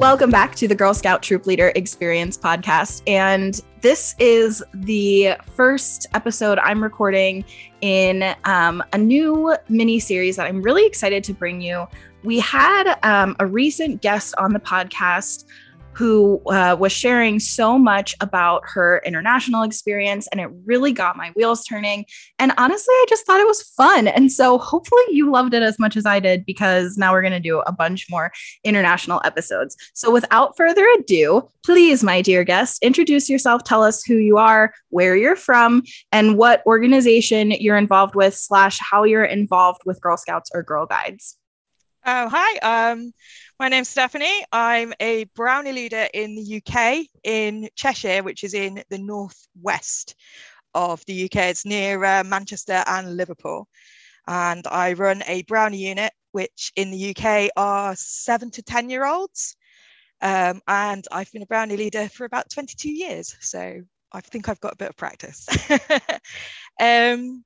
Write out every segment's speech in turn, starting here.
Welcome back to the Girl Scout Troop Leader Experience podcast. And this is the first episode I'm recording in um, a new mini series that I'm really excited to bring you. We had um, a recent guest on the podcast who uh, was sharing so much about her international experience, and it really got my wheels turning. And honestly, I just thought it was fun. And so hopefully you loved it as much as I did because now we're going to do a bunch more international episodes. So without further ado, please, my dear guest, introduce yourself, tell us who you are, where you're from, and what organization you're involved with, slash, how you're involved with Girl Scouts or Girl Guides. Oh, hi. Um, my name's Stephanie. I'm a Brownie leader in the UK in Cheshire, which is in the northwest of the UK. It's near uh, Manchester and Liverpool. And I run a Brownie unit, which in the UK are seven to 10 year olds. Um, and I've been a Brownie leader for about 22 years. So I think I've got a bit of practice. um,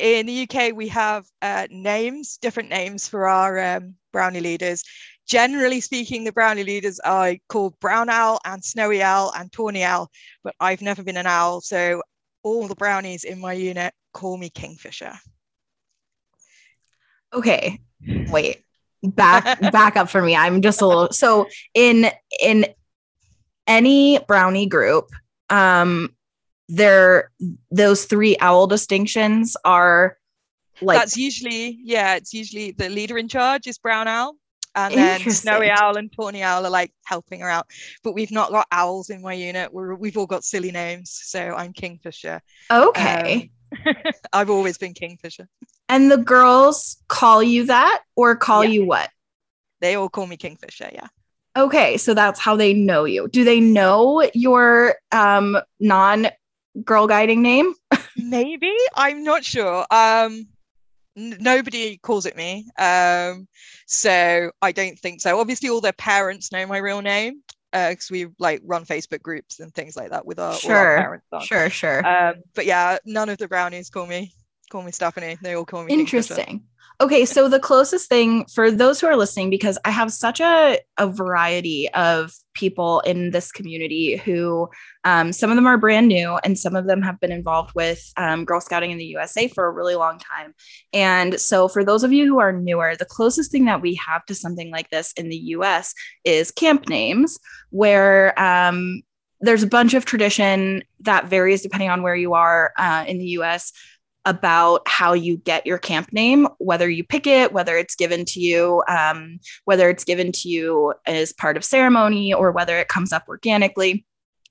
in the UK, we have uh, names, different names for our um, brownie leaders. Generally speaking, the brownie leaders are called brown owl and snowy owl and tawny owl, but I've never been an owl. So all the brownies in my unit call me Kingfisher. Okay, wait, back back up for me. I'm just a little so in in any brownie group, um, there those three owl distinctions are like that's usually yeah it's usually the leader in charge is brown owl and then snowy owl and tawny owl are like helping her out. But we've not got owls in my unit. We're, we've all got silly names so i'm kingfisher. Okay. Um, i've always been kingfisher. And the girls call you that or call yeah. you what? They all call me kingfisher yeah. Okay so that's how they know you. Do they know your um non girl guiding name? Maybe. I'm not sure. Um, n- nobody calls it me, um, so I don't think so. Obviously, all their parents know my real name because uh, we like run Facebook groups and things like that with our, sure, our parents. On. Sure, sure. Um, but yeah, none of the brownies call me call me Stephanie. They all call me. Interesting. Okay, so the closest thing for those who are listening, because I have such a, a variety of people in this community who um, some of them are brand new and some of them have been involved with um, Girl Scouting in the USA for a really long time. And so, for those of you who are newer, the closest thing that we have to something like this in the US is camp names, where um, there's a bunch of tradition that varies depending on where you are uh, in the US about how you get your camp name, whether you pick it, whether it's given to you, um, whether it's given to you as part of ceremony, or whether it comes up organically.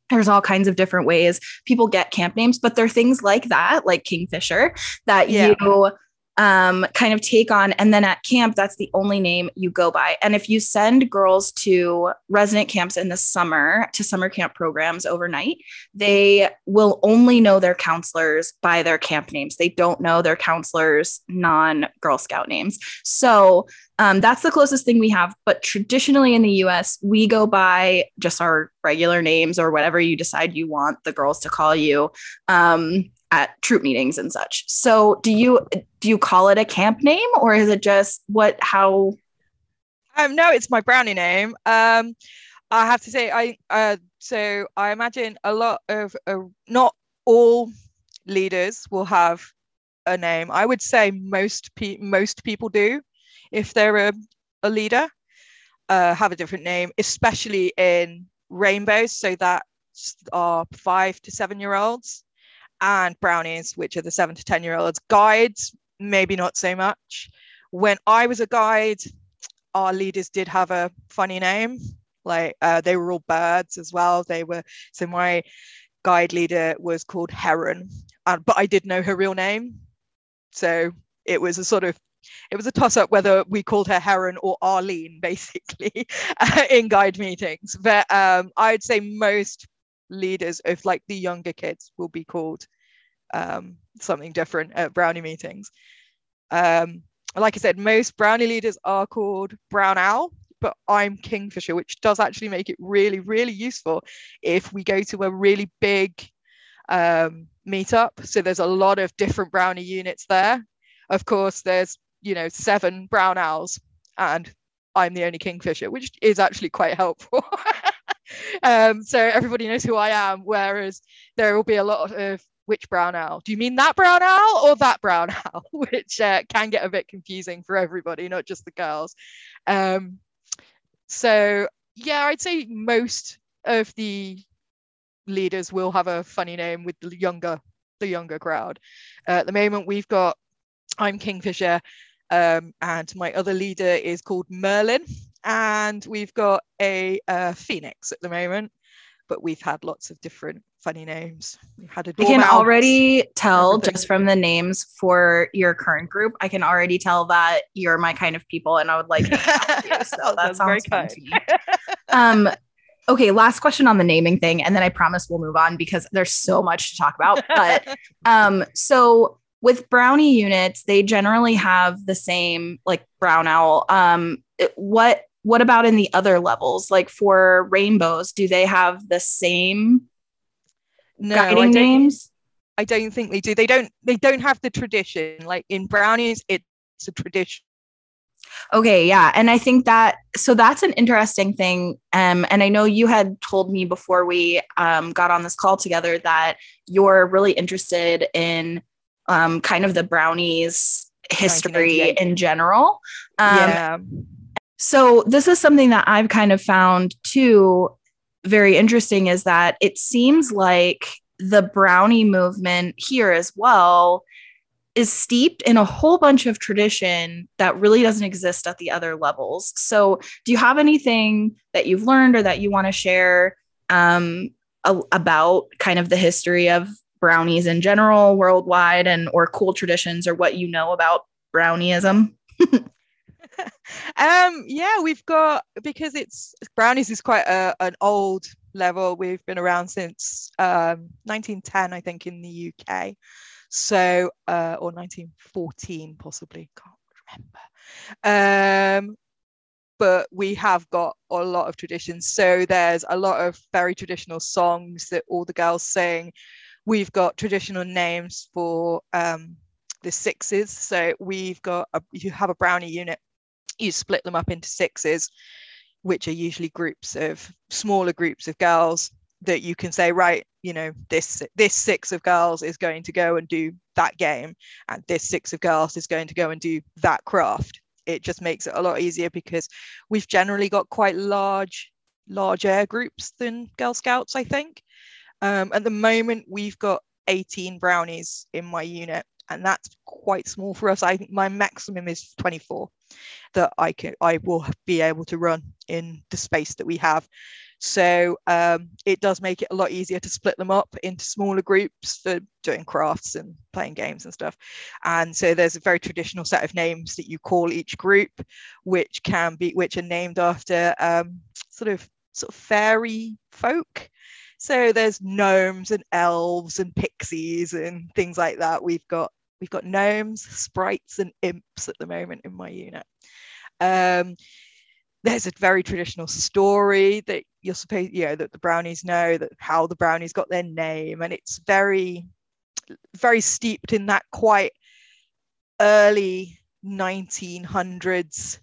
There's all kinds of different ways people get camp names, but there are things like that, like Kingfisher, that yeah. you um, kind of take on. And then at camp, that's the only name you go by. And if you send girls to resident camps in the summer, to summer camp programs overnight, they will only know their counselors by their camp names. They don't know their counselors' non Girl Scout names. So um, that's the closest thing we have. But traditionally in the US, we go by just our regular names or whatever you decide you want the girls to call you. Um, at troop meetings and such. So do you do you call it a camp name or is it just what how um no it's my brownie name. Um I have to say I uh so I imagine a lot of uh, not all leaders will have a name. I would say most pe- most people do if they're a, a leader uh, have a different name, especially in rainbows. So that are five to seven year olds and brownies, which are the seven to 10 year olds. Guides, maybe not so much. When I was a guide, our leaders did have a funny name. Like uh, they were all birds as well. They were, so my guide leader was called Heron, uh, but I did know her real name. So it was a sort of it was a toss up whether we called her Heron or Arlene, basically, in guide meetings. But um, I'd say most leaders of like the younger kids will be called um, something different at brownie meetings. Um, like I said, most brownie leaders are called brown owl, but I'm kingfisher, which does actually make it really, really useful if we go to a really big um, meetup. So there's a lot of different brownie units there. Of course, there's you know seven brown owls and I'm the only kingfisher, which is actually quite helpful. um, so everybody knows who I am. Whereas there will be a lot of which brown owl? Do you mean that brown owl or that brown owl? Which uh, can get a bit confusing for everybody, not just the girls. Um, so yeah, I'd say most of the leaders will have a funny name with the younger the younger crowd. Uh, at the moment, we've got I'm Kingfisher, um, and my other leader is called Merlin, and we've got a uh, Phoenix at the moment, but we've had lots of different funny names. We had a I can already tell just from the names for your current group. I can already tell that you're my kind of people, and I would like. To so that That's very sounds fun to me. Um, okay, last question on the naming thing, and then I promise we'll move on because there's so much to talk about. But um, so with brownie units, they generally have the same like brown owl. Um, what what about in the other levels? Like for rainbows, do they have the same no, I guiding don't, names? I don't think they do. They don't. They don't have the tradition. Like in brownies, it's a tradition. Okay, yeah. And I think that so that's an interesting thing. Um, and I know you had told me before we um, got on this call together that you're really interested in um, kind of the brownies history in general. Um, yeah. So this is something that I've kind of found too very interesting is that it seems like the brownie movement here as well is steeped in a whole bunch of tradition that really doesn't exist at the other levels. So, do you have anything that you've learned or that you want to share um, a- about kind of the history of brownies in general, worldwide, and or cool traditions, or what you know about brownieism? um yeah we've got because it's brownies is quite a, an old level. We've been around since um 1910 i think in the uk so uh or 1914 possibly can't remember. Um but we have got a lot of traditions. So there's a lot of very traditional songs that all the girls sing. We've got traditional names for um the sixes. So we've got a, you have a brownie unit you split them up into sixes, which are usually groups of smaller groups of girls that you can say, right, you know, this this six of girls is going to go and do that game, and this six of girls is going to go and do that craft. It just makes it a lot easier because we've generally got quite large, larger groups than Girl Scouts, I think. Um, at the moment, we've got 18 brownies in my unit, and that's quite small for us. I think my maximum is 24 that I can I will be able to run in the space that we have. So um, it does make it a lot easier to split them up into smaller groups for doing crafts and playing games and stuff. And so there's a very traditional set of names that you call each group, which can be which are named after um, sort of sort of fairy folk. So there's gnomes and elves and pixies and things like that. We've got we've got gnomes, sprites, and imps at the moment in my unit. Um, there's a very traditional story that you're supposed, you know, that the brownies know that how the brownies got their name, and it's very, very steeped in that quite early 1900s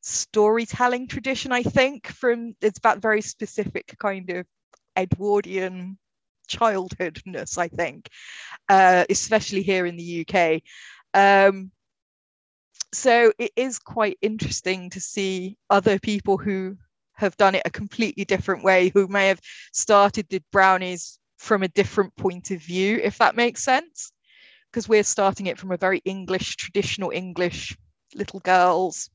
storytelling tradition. I think from it's that very specific kind of Edwardian childhoodness. I think, uh, especially here in the UK. Um, so it is quite interesting to see other people who have done it a completely different way, who may have started the brownies from a different point of view, if that makes sense. Because we're starting it from a very English, traditional English little girls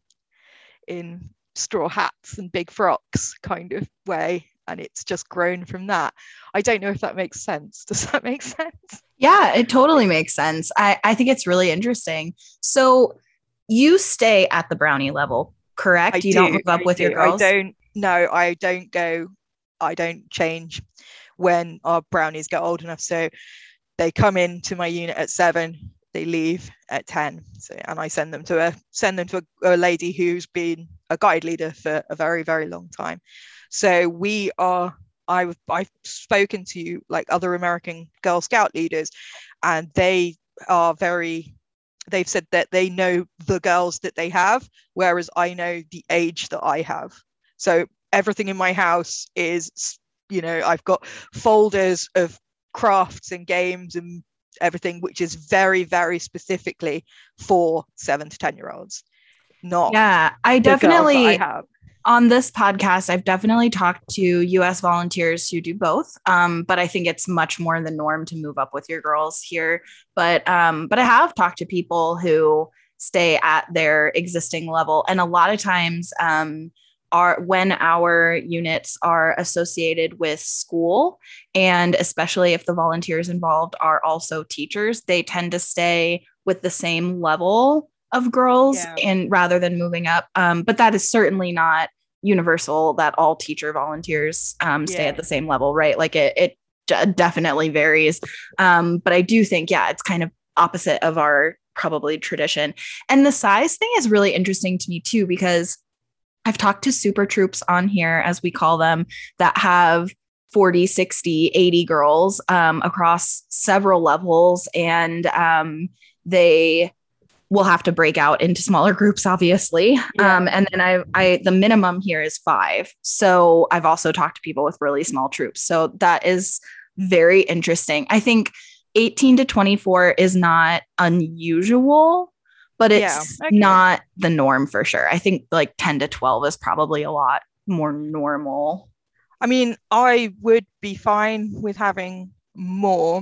in straw hats and big frocks kind of way. And it's just grown from that. I don't know if that makes sense. Does that make sense? Yeah, it totally makes sense. I, I think it's really interesting. So you stay at the brownie level, correct? I you don't do, move up I with your girls. I don't. No, I don't go. I don't change when our brownies get old enough. So they come into my unit at seven. They leave at ten. So and I send them to a send them to a, a lady who's been a guide leader for a very very long time. So we are. I've I've spoken to like other American Girl Scout leaders, and they are very they've said that they know the girls that they have, whereas I know the age that I have. So everything in my house is, you know, I've got folders of crafts and games and everything, which is very, very specifically for seven to 10 year olds. Not yeah, I definitely I have on this podcast, I've definitely talked to US volunteers who do both. Um, but I think it's much more the norm to move up with your girls here. But um, but I have talked to people who stay at their existing level. And a lot of times um, are when our units are associated with school, and especially if the volunteers involved are also teachers, they tend to stay with the same level of girls yeah. and rather than moving up. Um, but that is certainly not universal that all teacher volunteers um, stay yeah. at the same level, right? Like it, it d- definitely varies. Um, but I do think, yeah, it's kind of opposite of our probably tradition. And the size thing is really interesting to me too, because I've talked to super troops on here, as we call them, that have 40, 60, 80 girls um, across several levels. And um, they we'll have to break out into smaller groups obviously. Yeah. um, and then I, I the minimum here is five. So i've also talked to people with really small troops. So that is very interesting. I think 18 to 24 is not unusual but it's yeah, not the norm for sure. I think like 10 to 12 is probably a lot more normal. I mean i would be fine with having more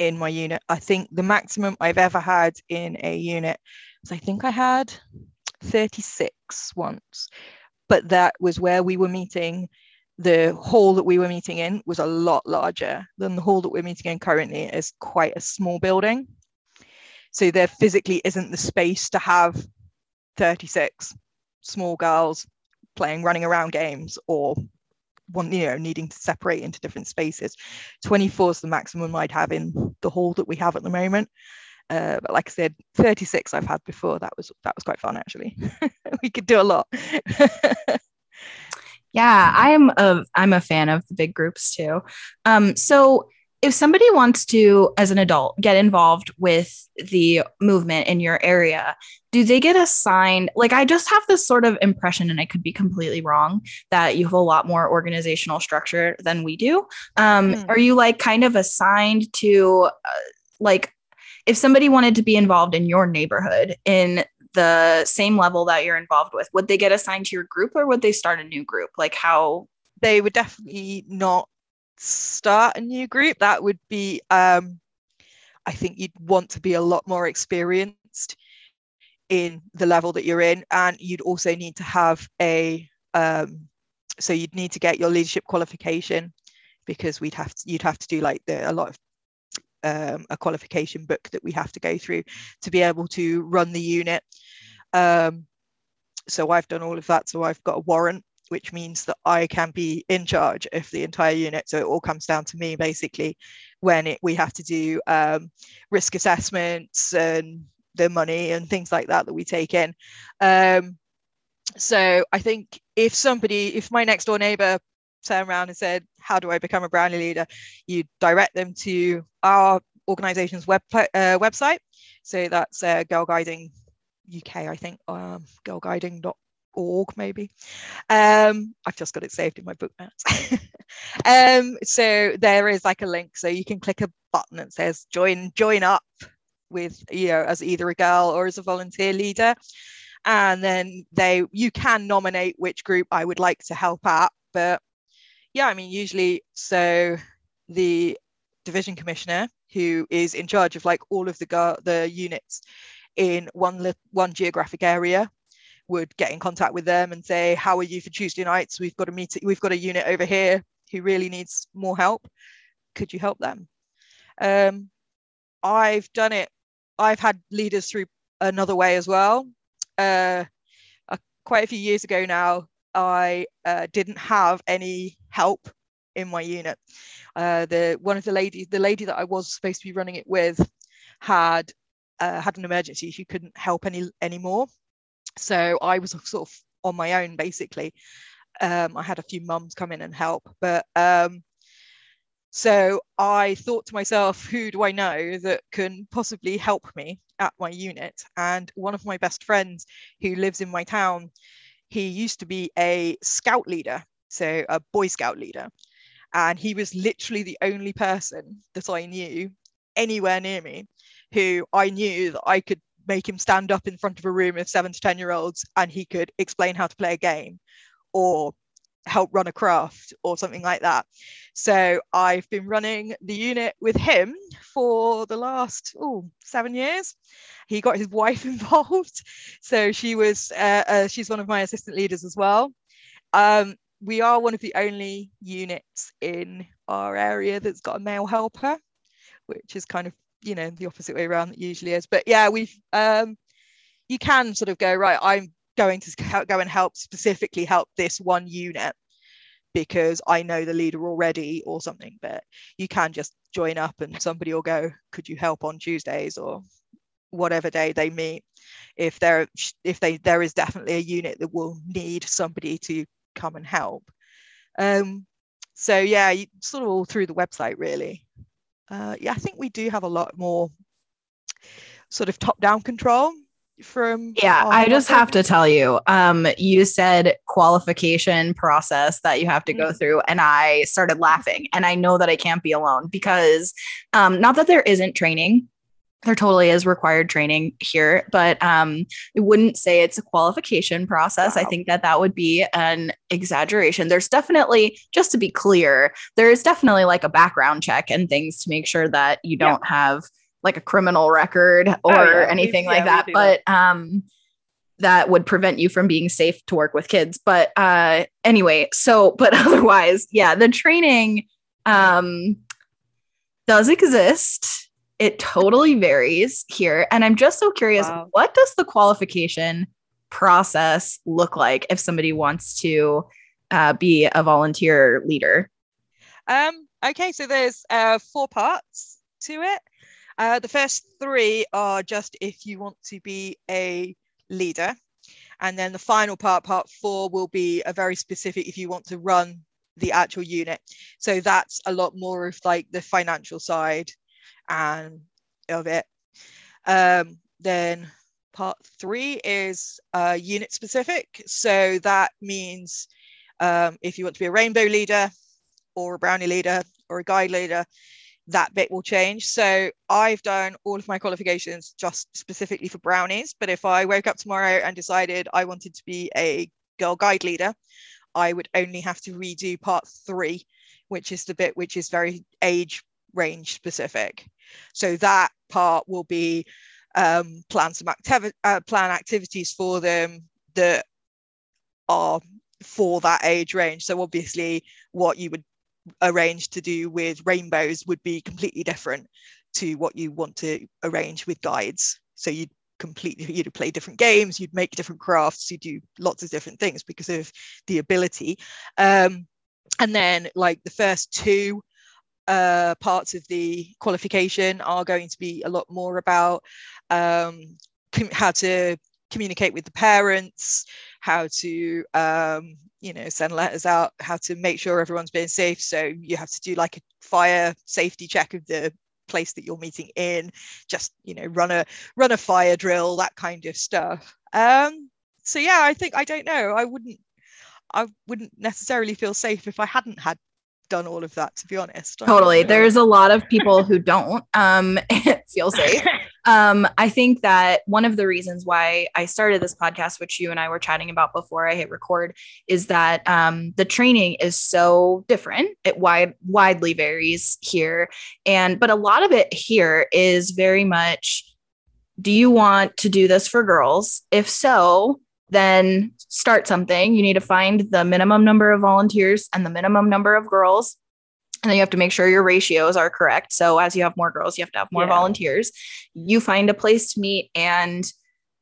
in my unit. I think the maximum I've ever had in a unit was I think I had 36 once, but that was where we were meeting. The hall that we were meeting in was a lot larger than the hall that we're meeting in currently. is quite a small building. So there physically isn't the space to have 36 small girls playing running around games or one you know needing to separate into different spaces. 24 is the maximum i'd have in the hall that we have at the moment. Uh, but like i said 36 i've had before. That was that was quite fun actually. We could do a lot. Yeah i'm a i'm a fan of the big groups too. Um so if somebody wants to as an adult get involved with the movement in your area do they get assigned like i just have this sort of impression and i could be completely wrong that you have a lot more organizational structure than we do um, mm. are you like kind of assigned to uh, like if somebody wanted to be involved in your neighborhood in the same level that you're involved with would they get assigned to your group or would they start a new group like how they would definitely not start a new group that would be um i think you'd want to be a lot more experienced in the level that you're in and you'd also need to have a um, so you'd need to get your leadership qualification because we'd have to, you'd have to do like the, a lot of um, a qualification book that we have to go through to be able to run the unit. Um, so I've done all of that so I've got a warrant which means that I can be in charge of the entire unit so it all comes down to me basically when it, we have to do um, risk assessments and the money and things like that that we take in. Um, so I think if somebody, if my next door neighbor turned around and said, "How do I become a brownie leader?" you direct them to our organisation's web uh, website. So that's uh, Girl Guiding UK, I think, um, girlguiding.org maybe. Um, I've just got it saved in my book notes. um, so there is like a link, so you can click a button that says "Join Join Up." with you know as either a girl or as a volunteer leader and then they you can nominate which group i would like to help out but yeah i mean usually so the division commissioner who is in charge of like all of the the units in one one geographic area would get in contact with them and say how are you for tuesday nights we've got a meeting we've got a unit over here who really needs more help could you help them um, i've done it I've had leaders through another way as well. Uh, uh, quite a few years ago now, I uh, didn't have any help in my unit. Uh, the one of the ladies, the lady that I was supposed to be running it with, had uh, had an emergency. She couldn't help any anymore, so I was sort of on my own basically. Um, I had a few mums come in and help, but um, so I thought to myself, who do I know that can possibly help me? at my unit. And one of my best friends who lives in my town, he used to be a scout leader, so a Boy Scout leader. And he was literally the only person that I knew anywhere near me who I knew that I could make him stand up in front of a room of seven to 10 year olds and he could explain how to play a game or help run a craft or something like that. So I've been running the unit with him for the last oh seven years. He got his wife involved, so she was uh, uh, she's one of my assistant leaders as well. Um, we are one of the only units in our area that's got a male helper, which is kind of you know the opposite way around that usually is. But yeah, we've um, you can sort of go right. I'm going to go and help specifically help this one unit because I know the leader already or something. But you can just join up and somebody will go, could you help on Tuesdays or whatever day they meet? If there if they there is definitely a unit that will need somebody to come and help. Um, so yeah, you, sort of all through the website really. Uh, yeah, I think we do have a lot more sort of top down control from yeah i just have to tell you um you said qualification process that you have to go mm-hmm. through and i started laughing and i know that i can't be alone because um not that there isn't training there totally is required training here but um i wouldn't say it's a qualification process wow. i think that that would be an exaggeration there's definitely just to be clear there is definitely like a background check and things to make sure that you don't yeah. have like a criminal record oh, or oh, yeah. anything we, like yeah, that but um that would prevent you from being safe to work with kids but uh anyway so but otherwise yeah the training um does exist it totally varies here and i'm just so curious wow. what does the qualification process look like if somebody wants to uh, be a volunteer leader um okay so there's uh four parts to it uh, the first three are just if you want to be a leader. And then the final part, part four, will be a very specific if you want to run the actual unit. So that's a lot more of like the financial side and of it. Um, then part three is uh, unit specific. So that means um, if you want to be a rainbow leader or a brownie leader or a guide leader, that bit will change. So I've done all of my qualifications just specifically for brownies. But if I woke up tomorrow and decided I wanted to be a girl guide leader, I would only have to redo part three, which is the bit which is very age range specific. So that part will be um, plan some activity, uh, plan activities for them that are for that age range. So obviously, what you would arrange to do with rainbows would be completely different to what you want to arrange with guides. So you'd completely you'd play different games, you'd make different crafts, you do lots of different things because of the ability. Um, and then like the first two uh, parts of the qualification are going to be a lot more about um, com- how to communicate with the parents, how to um, you know send letters out how to make sure everyone's being safe. So you have to do like a fire safety check of the place that you're meeting in just you know run a run a fire drill that kind of stuff. Um so yeah i think i don't know. I wouldn't i wouldn't necessarily feel safe if i hadn't had done all of that to be honest totally there's a lot of people who don't um feel safe um, I think that one of the reasons why I started this podcast, which you and I were chatting about before I hit record, is that um, the training is so different. It wide widely varies here, and but a lot of it here is very much. Do you want to do this for girls? If so, then start something. You need to find the minimum number of volunteers and the minimum number of girls and then you have to make sure your ratios are correct. So as you have more girls, you have to have more yeah. volunteers. You find a place to meet, and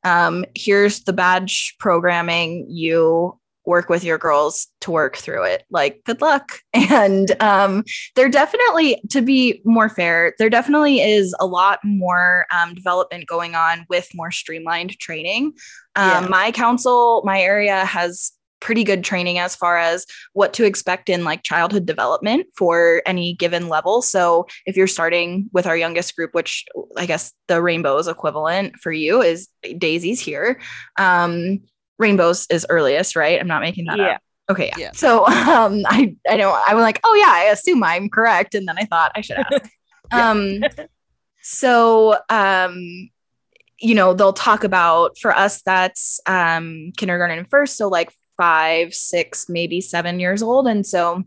um, here's the badge programming. You work with your girls to work through it. Like, good luck. And um, there definitely, to be more fair, there definitely is a lot more um, development going on with more streamlined training. Um, yeah. My council, my area has pretty good training as far as what to expect in like childhood development for any given level. So if you're starting with our youngest group, which I guess the rainbow is equivalent for you is Daisies here. Um, rainbows is earliest, right? I'm not making that yeah. up. Okay, yeah. yeah. So um, I I know I was like, oh yeah, I assume I'm correct, and then I thought I should ask. um, so um, you know, they'll talk about for us that's um, kindergarten and first, so like five, six, maybe seven years old. And so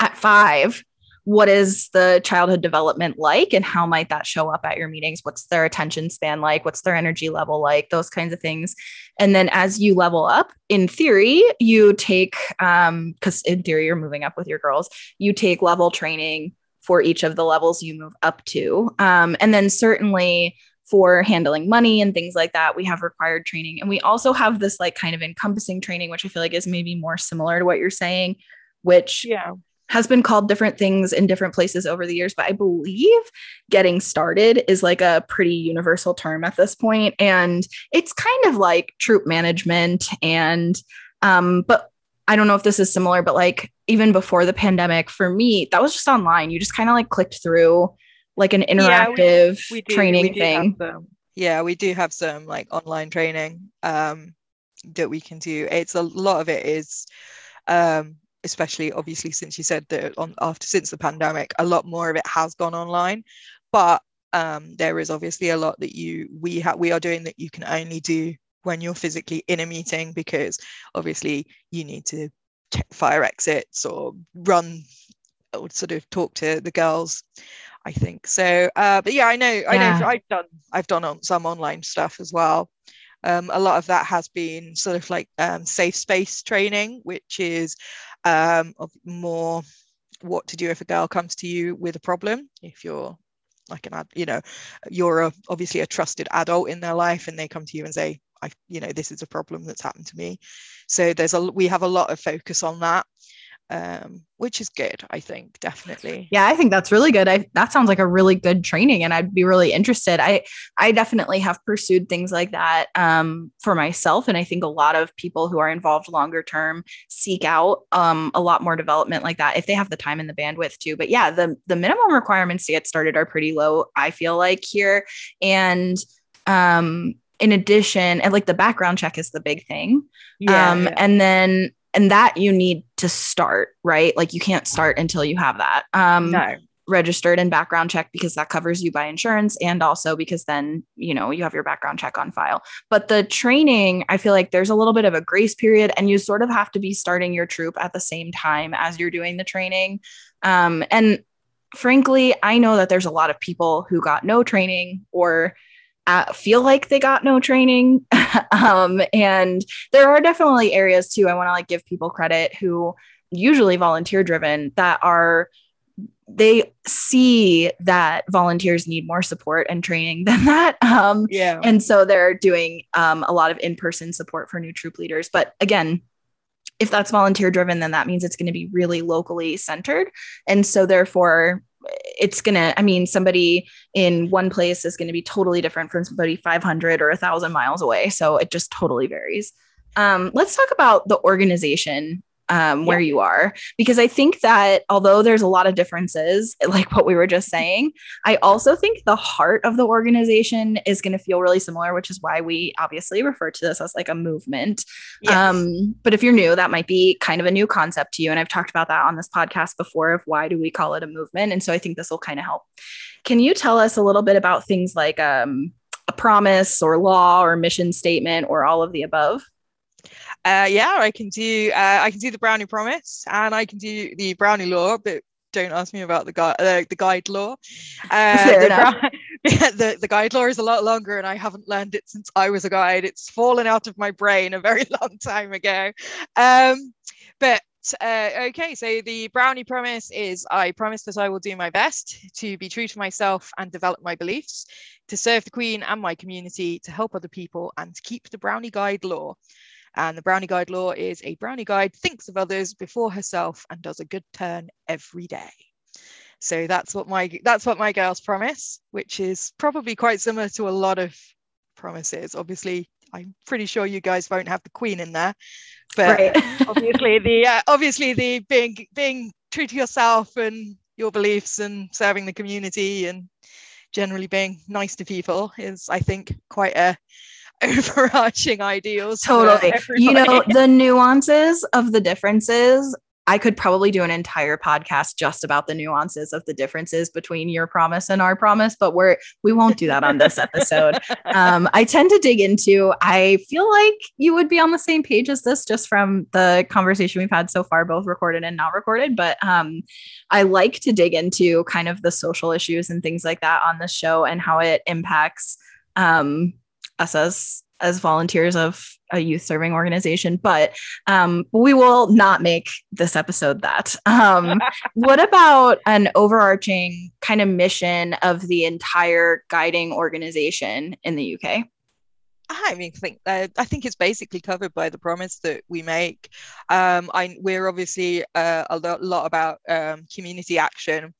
at five, what is the childhood development like and how might that show up at your meetings what's their attention span like what's their energy level like those kinds of things and then as you level up in theory you take um because in theory you're moving up with your girls you take level training for each of the levels you move up to um, and then certainly for handling money and things like that. We have required training. And we also have this like kind of encompassing training, which I feel like is maybe more similar to what you're saying, which yeah. Has been called different things in different places over the years. But I believe getting started is like a pretty universal term at this point. And it's kind of like troop management and um, but I don't know if this is similar, but like even before the pandemic, for me, that was just online. You just kind of like clicked through like an interactive yeah, we, we do, training thing. Yeah, we do have some like online training um, that we can do. It's a lot of it is, um, especially obviously since you said that on after since the pandemic, a lot more of it has gone online, but um, there is obviously a lot that you we have we are doing that you can only do when you're physically in a meeting because obviously you need to check fire exits or run or sort of talk to the girls I think so. Uh, but yeah, I know, I yeah. know. I've done, I've done on some online stuff as well. Um, a lot of that has been sort of like um, safe space training, which is um, of more what to do if a girl comes to you with a problem. If you're like an, ad you know, you're a, obviously a trusted adult in their life, and they come to you and say, I, you know, this is a problem that's happened to me. So there's a, we have a lot of focus on that um, which is good, I think, definitely. Yeah, I think that's really good. I that sounds like a really good training, and I'd be really interested. I I definitely have pursued things like that um, for myself, and I think a lot of people who are involved longer term seek out um, a lot more development like that if they have the time and the bandwidth too. But yeah, the the minimum requirements to get started are pretty low. I feel like here, and um, in addition, and like the background check is the big thing. Yeah, um, yeah. and then and that you need to start right? Like you can't start until you have that um no. registered and background check because that covers you by insurance and also because then you know you have your background check on file. But the training i feel like there's a little bit of a grace period and you sort of have to be starting your troop at the same time as you're doing the training. Um and frankly i know that there's a lot of people who got no training or uh, feel like they got no training. um, and there are definitely areas too. I want to like give people credit who usually volunteer driven that are they see that volunteers need more support and training than that. Um, yeah. And so they're doing um, a lot of in person support for new troop leaders. But again, if that's volunteer driven, then that means it's going to be really locally centered. And so, therefore, it's gonna i mean somebody in one place is to be totally different from somebody 500 or 1000 miles away. So it just totally varies. Um, let's talk about the organization um, where yeah. you are. Because I think that although there's a lot of differences, like what we were just saying, I also think the heart of the organization is going to feel really similar, which is why we obviously refer to this as like a movement. Yes. Um, but if you're new, that might be kind of a new concept to you. And I've talked about that on this podcast before of why do we call it a movement. And so I think this will kind of help. Can you tell us a little bit about things like um, a promise or law or mission statement or all of the above? Uh, yeah, I can do uh, I can do the brownie promise and I can do the brownie law, but don't ask me about the guide uh, the guide law. Uh, the, brown- the, the guide law is a lot longer, and I haven't learned it since I was a guide. It's fallen out of my brain a very long time ago. Um, but uh, okay, so the brownie promise is I promise that I will do my best to be true to myself and develop my beliefs, to serve the Queen and my community, to help other people, and to keep the brownie guide law. And the Brownie Guide law is a Brownie Guide thinks of others before herself and does a good turn every day. So that's what my that's what my girls promise, which is probably quite similar to a lot of promises. Obviously, I'm pretty sure you guys won't have the Queen in there, but right. obviously the uh, obviously the being being true to yourself and your beliefs and serving the community and generally being nice to people is i think quite a overarching ideals totally you know the nuances of the differences I could probably do an entire podcast just about the nuances of the differences between your promise and our promise, but we're we won't do that on this episode. Um, I tend to dig into. I feel like you would be on the same page as this, just from the conversation we've had so far, both recorded and not recorded. But um, I like to dig into kind of the social issues and things like that on the show and how it impacts um, us as as volunteers of a youth serving organization, but um, we will not make this episode that. Um, what about an overarching kind of mission of the entire guiding organization in the UK? I mean, I think uh, I think it's basically covered by the promise that we make. Um, I, we're obviously uh, a lot, lot about um, community action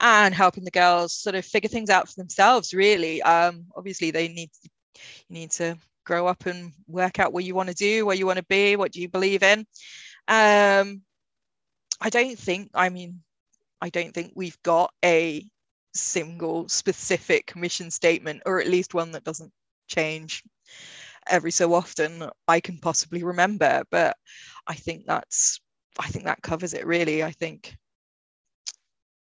and helping the girls sort of figure things out for themselves. Really, um, obviously they need you need to grow up and work out what you want to do, where you want to be, what do you believe in. Um, I don't think, I mean, I don't think we've got a single specific mission statement, or at least one that doesn't change every so often I can possibly remember. But I think that's, I think that covers it really. I think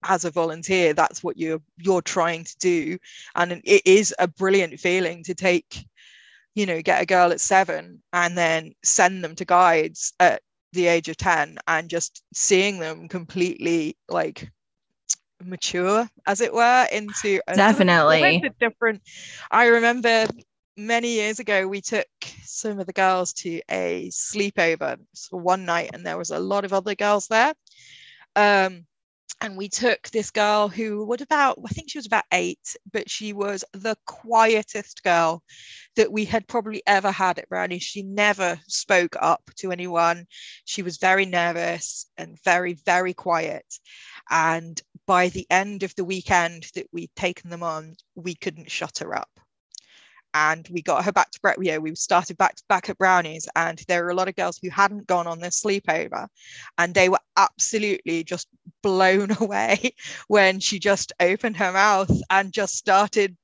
as a volunteer that's what you're you're trying to do. And it is a brilliant feeling to take you know, get a girl at seven and then send them to guides at the age of 10 and just seeing them completely like mature as it were into definitely. A different i remember many years ago we took some of the girls to a sleepover for one night and there was a lot of other girls there. Um, and we took this girl who would about i think she was about eight but she was the quietest girl that we had probably ever had at brownie she never spoke up to anyone. She was very nervous and very very quiet. And by the end of the weekend that we'd taken them on we couldn't shut her up and we got her back to Brett. Yeah, we started back back at Brownies, and there were a lot of girls who hadn't gone on this sleepover, and they were absolutely just blown away when she just opened her mouth and just started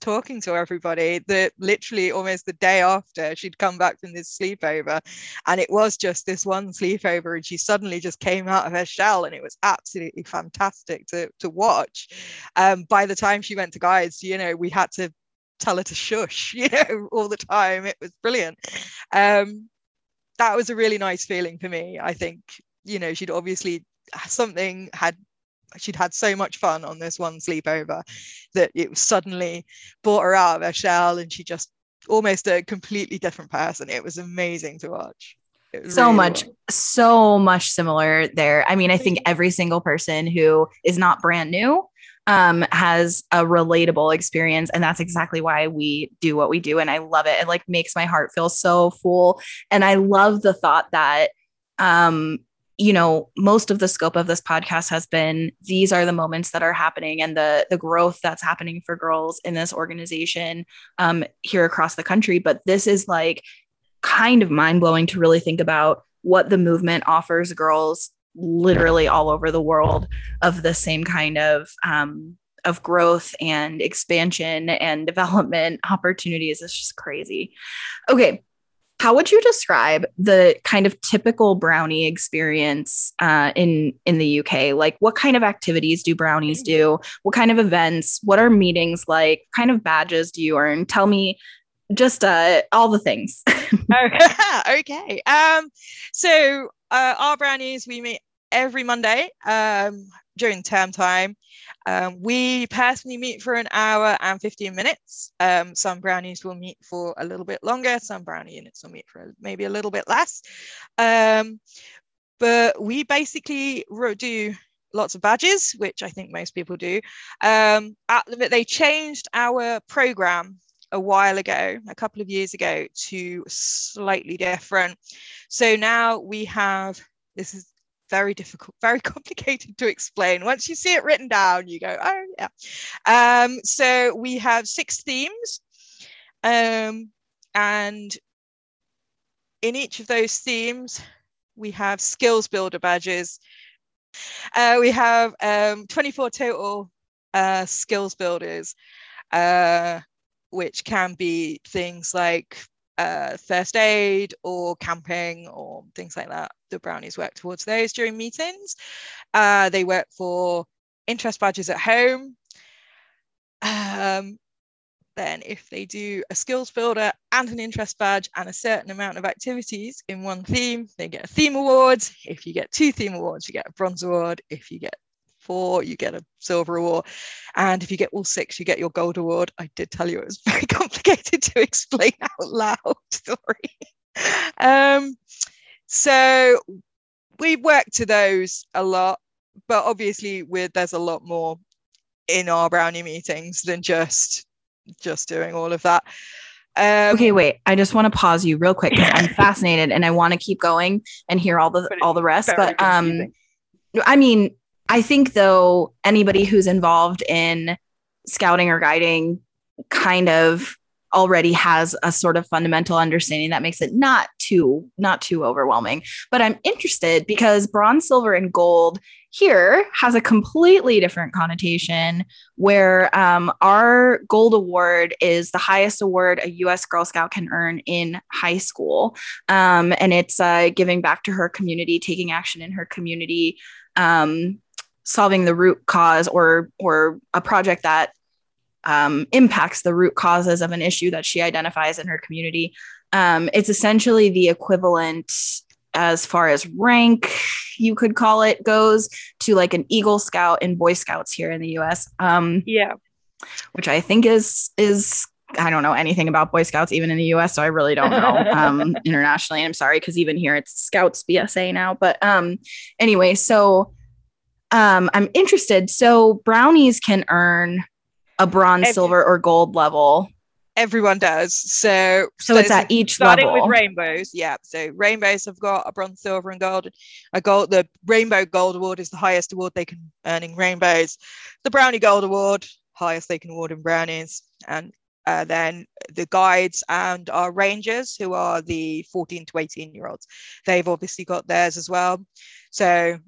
talking to everybody that literally almost the day after she'd come back from this sleepover and it was just this one sleepover and she suddenly just came out of her shell and it was absolutely fantastic to, to watch um, by the time she went to guides you know we had to tell her to shush, you know, all the time. It was brilliant. Um, that was a really nice feeling for me. I think, you know, she'd obviously something had she'd had so much fun on this one sleepover that it was suddenly brought her out of her shell and she just almost a completely different person. It was amazing to watch. So really much, so much similar there. I mean, I think every single person who is not brand new um, has a relatable experience. And that's exactly why we do what we do. And I love it. It like makes my heart feel so full. And I love the thought that, um, you know, most of the scope of this podcast has been these are the moments that are happening and the the growth that's happening for girls in this organization um, here across the country. But this is like kind of mind blowing to really think about what the movement offers girls literally all over the world of the same kind of um, of growth and expansion and development opportunities. It's just crazy. Okay. How would you describe the kind of typical brownie experience uh, in in the UK? Like, what kind of activities do brownies do? What kind of events? What are meetings like? What kind of badges do you earn? Tell me just uh, all the things. okay. okay. Um, so uh, our brownies we meet every Monday um, during term time. Um, we personally meet for an hour and 15 minutes. Um, some brownies will meet for a little bit longer. Some brownie units will meet for maybe a little bit less. Um, but we basically do lots of badges, which I think most people do. Um, at, they changed our program a while ago, a couple of years ago, to slightly different. So now we have this is very difficult, very complicated to explain. Once you see it written down, you go, oh yeah. Um, so we have six themes, um, and in each of those themes, we have skills builder badges. Uh, we have um, 24 total uh, skills builders, uh, which can be things like uh, first aid or camping or things like that. The brownies work towards those during meetings. Uh, they work for interest badges at home. Um, then if they do a skills builder and an interest badge and a certain amount of activities in one theme, they get a theme award. If you get two theme awards, you get a bronze award. If you get four, you get a silver award. And if you get all six, you get your gold award. I did tell you it was very complicated to explain out loud. Sorry. Um, so we work to those a lot, but obviously with there's a lot more in our brownie meetings than just just doing all of that. Um, okay, wait. I just want to pause you real quick because I'm fascinated and I want to keep going and hear all the all the rest. But um, I mean, I think though anybody who's involved in scouting or guiding kind of already has a sort of fundamental understanding that makes it not too not too overwhelming. But i'm interested because bronze silver and gold here has a completely different connotation where um, our gold award is the highest award a us girl scout can earn in high school. Um, and it's uh, giving back to her community taking action in her community um, solving the root cause or or a project that um, impacts the root causes of an issue that she identifies in her community. Um, it's essentially the equivalent as far as rank you could call it goes to like an eagle scout in boy scouts here in the us um, yeah. which i think is is i don't know anything about boy scouts even in the us so i really don't know um, internationally. I'm sorry because even here it's scouts bsa now but um anyway so um, I'm interested. So brownies can earn a bronze, Every- silver, or gold level. Everyone does. So, so, so it's at each starting level. with rainbows. Yeah. So rainbows have got a bronze, silver, and gold. A gold. The rainbow gold award is the highest award they can earn in rainbows. The brownie gold award, highest they can award in brownies, and uh, then the guides and our rangers, who are the 14 to 18 year olds, they've obviously got theirs as well. So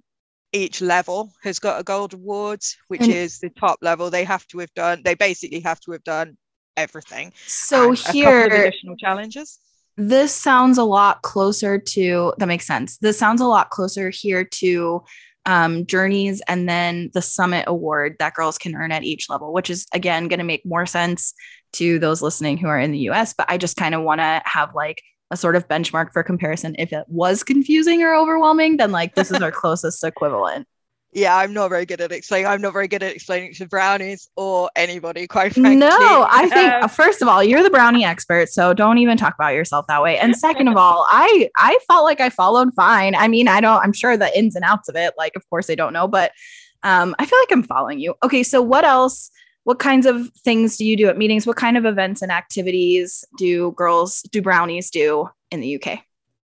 each level has got a gold award, which and is the top level. They have to have done, they basically have to have done everything. So here, additional challenges. This sounds a lot closer to, that makes sense. This sounds a lot closer here to um, journeys and then the summit award that girls can earn at each level, which is again going to make more sense to those listening who are in the US. But I just kind of want to have like a sort of benchmark for comparison. If it was confusing or overwhelming, then like this is our closest equivalent. Yeah, I'm not very good at explaining. I'm not very good at explaining to brownies or anybody, quite frankly. No, I think um, first of all, you're the brownie expert, so don't even talk about yourself that way. And second of all, I I felt like I followed fine. I mean, I don't. I'm sure the ins and outs of it, like, of course, I don't know, but um, I feel like I'm following you. Okay, so what else? What kinds of things do you do at meetings? What kind of events and activities do girls, do brownies do in the UK?